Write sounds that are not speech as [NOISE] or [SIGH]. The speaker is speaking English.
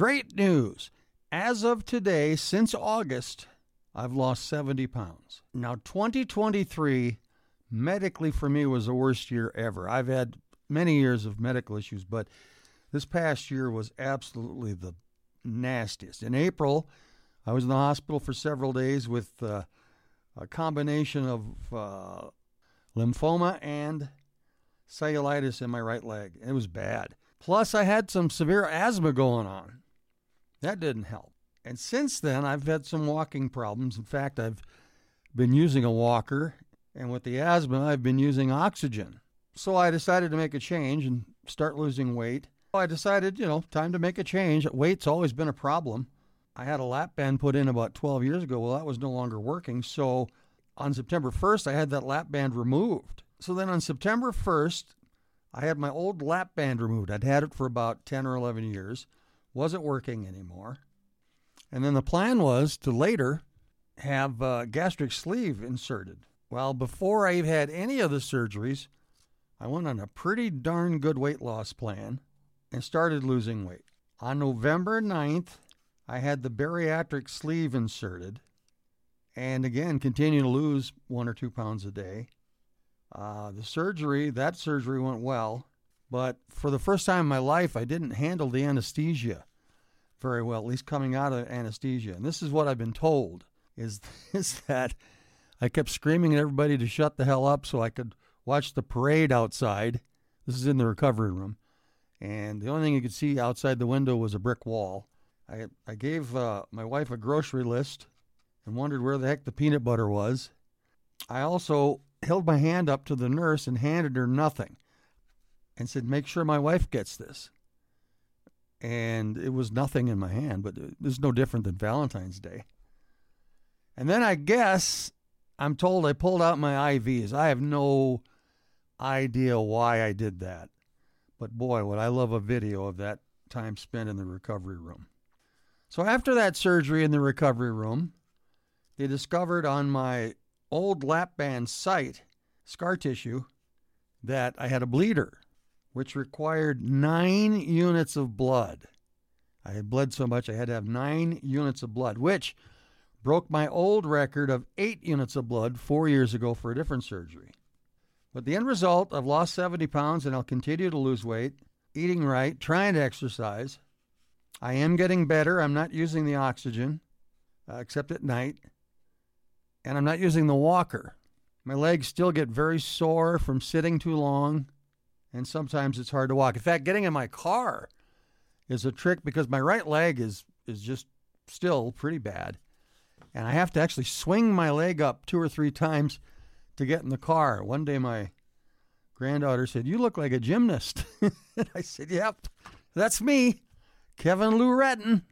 Great news. As of today, since August, I've lost 70 pounds. Now, 2023 medically for me was the worst year ever. I've had many years of medical issues, but this past year was absolutely the nastiest. In April, I was in the hospital for several days with uh, a combination of uh, lymphoma and cellulitis in my right leg. It was bad. Plus, I had some severe asthma going on. That didn't help. And since then, I've had some walking problems. In fact, I've been using a walker, and with the asthma, I've been using oxygen. So I decided to make a change and start losing weight. I decided, you know, time to make a change. Weight's always been a problem. I had a lap band put in about 12 years ago. Well, that was no longer working. So on September 1st, I had that lap band removed. So then on September 1st, I had my old lap band removed. I'd had it for about 10 or 11 years, wasn't working anymore. And then the plan was to later have a gastric sleeve inserted. Well, before I had any of the surgeries, I went on a pretty darn good weight loss plan and started losing weight. On November 9th, I had the bariatric sleeve inserted and again continue to lose one or two pounds a day. Uh, the surgery, that surgery went well, but for the first time in my life, I didn't handle the anesthesia very well, at least coming out of anesthesia. And this is what I've been told is, [LAUGHS] is that I kept screaming at everybody to shut the hell up so I could watch the parade outside. This is in the recovery room. And the only thing you could see outside the window was a brick wall. I, I gave uh, my wife a grocery list and wondered where the heck the peanut butter was. I also held my hand up to the nurse and handed her nothing and said, Make sure my wife gets this. And it was nothing in my hand, but it was no different than Valentine's Day. And then I guess I'm told I pulled out my IVs. I have no idea why I did that. But boy, would I love a video of that time spent in the recovery room. So after that surgery in the recovery room, they discovered on my old lap band site, scar tissue, that I had a bleeder, which required nine units of blood. I had bled so much I had to have nine units of blood, which broke my old record of eight units of blood four years ago for a different surgery. But the end result, I've lost 70 pounds and I'll continue to lose weight, eating right, trying to exercise. I am getting better. I'm not using the oxygen, uh, except at night and I'm not using the walker. My legs still get very sore from sitting too long, and sometimes it's hard to walk. In fact, getting in my car is a trick because my right leg is is just still pretty bad. And I have to actually swing my leg up two or three times to get in the car. One day my granddaughter said, You look like a gymnast. [LAUGHS] and I said, Yep, that's me, Kevin Lou Retton.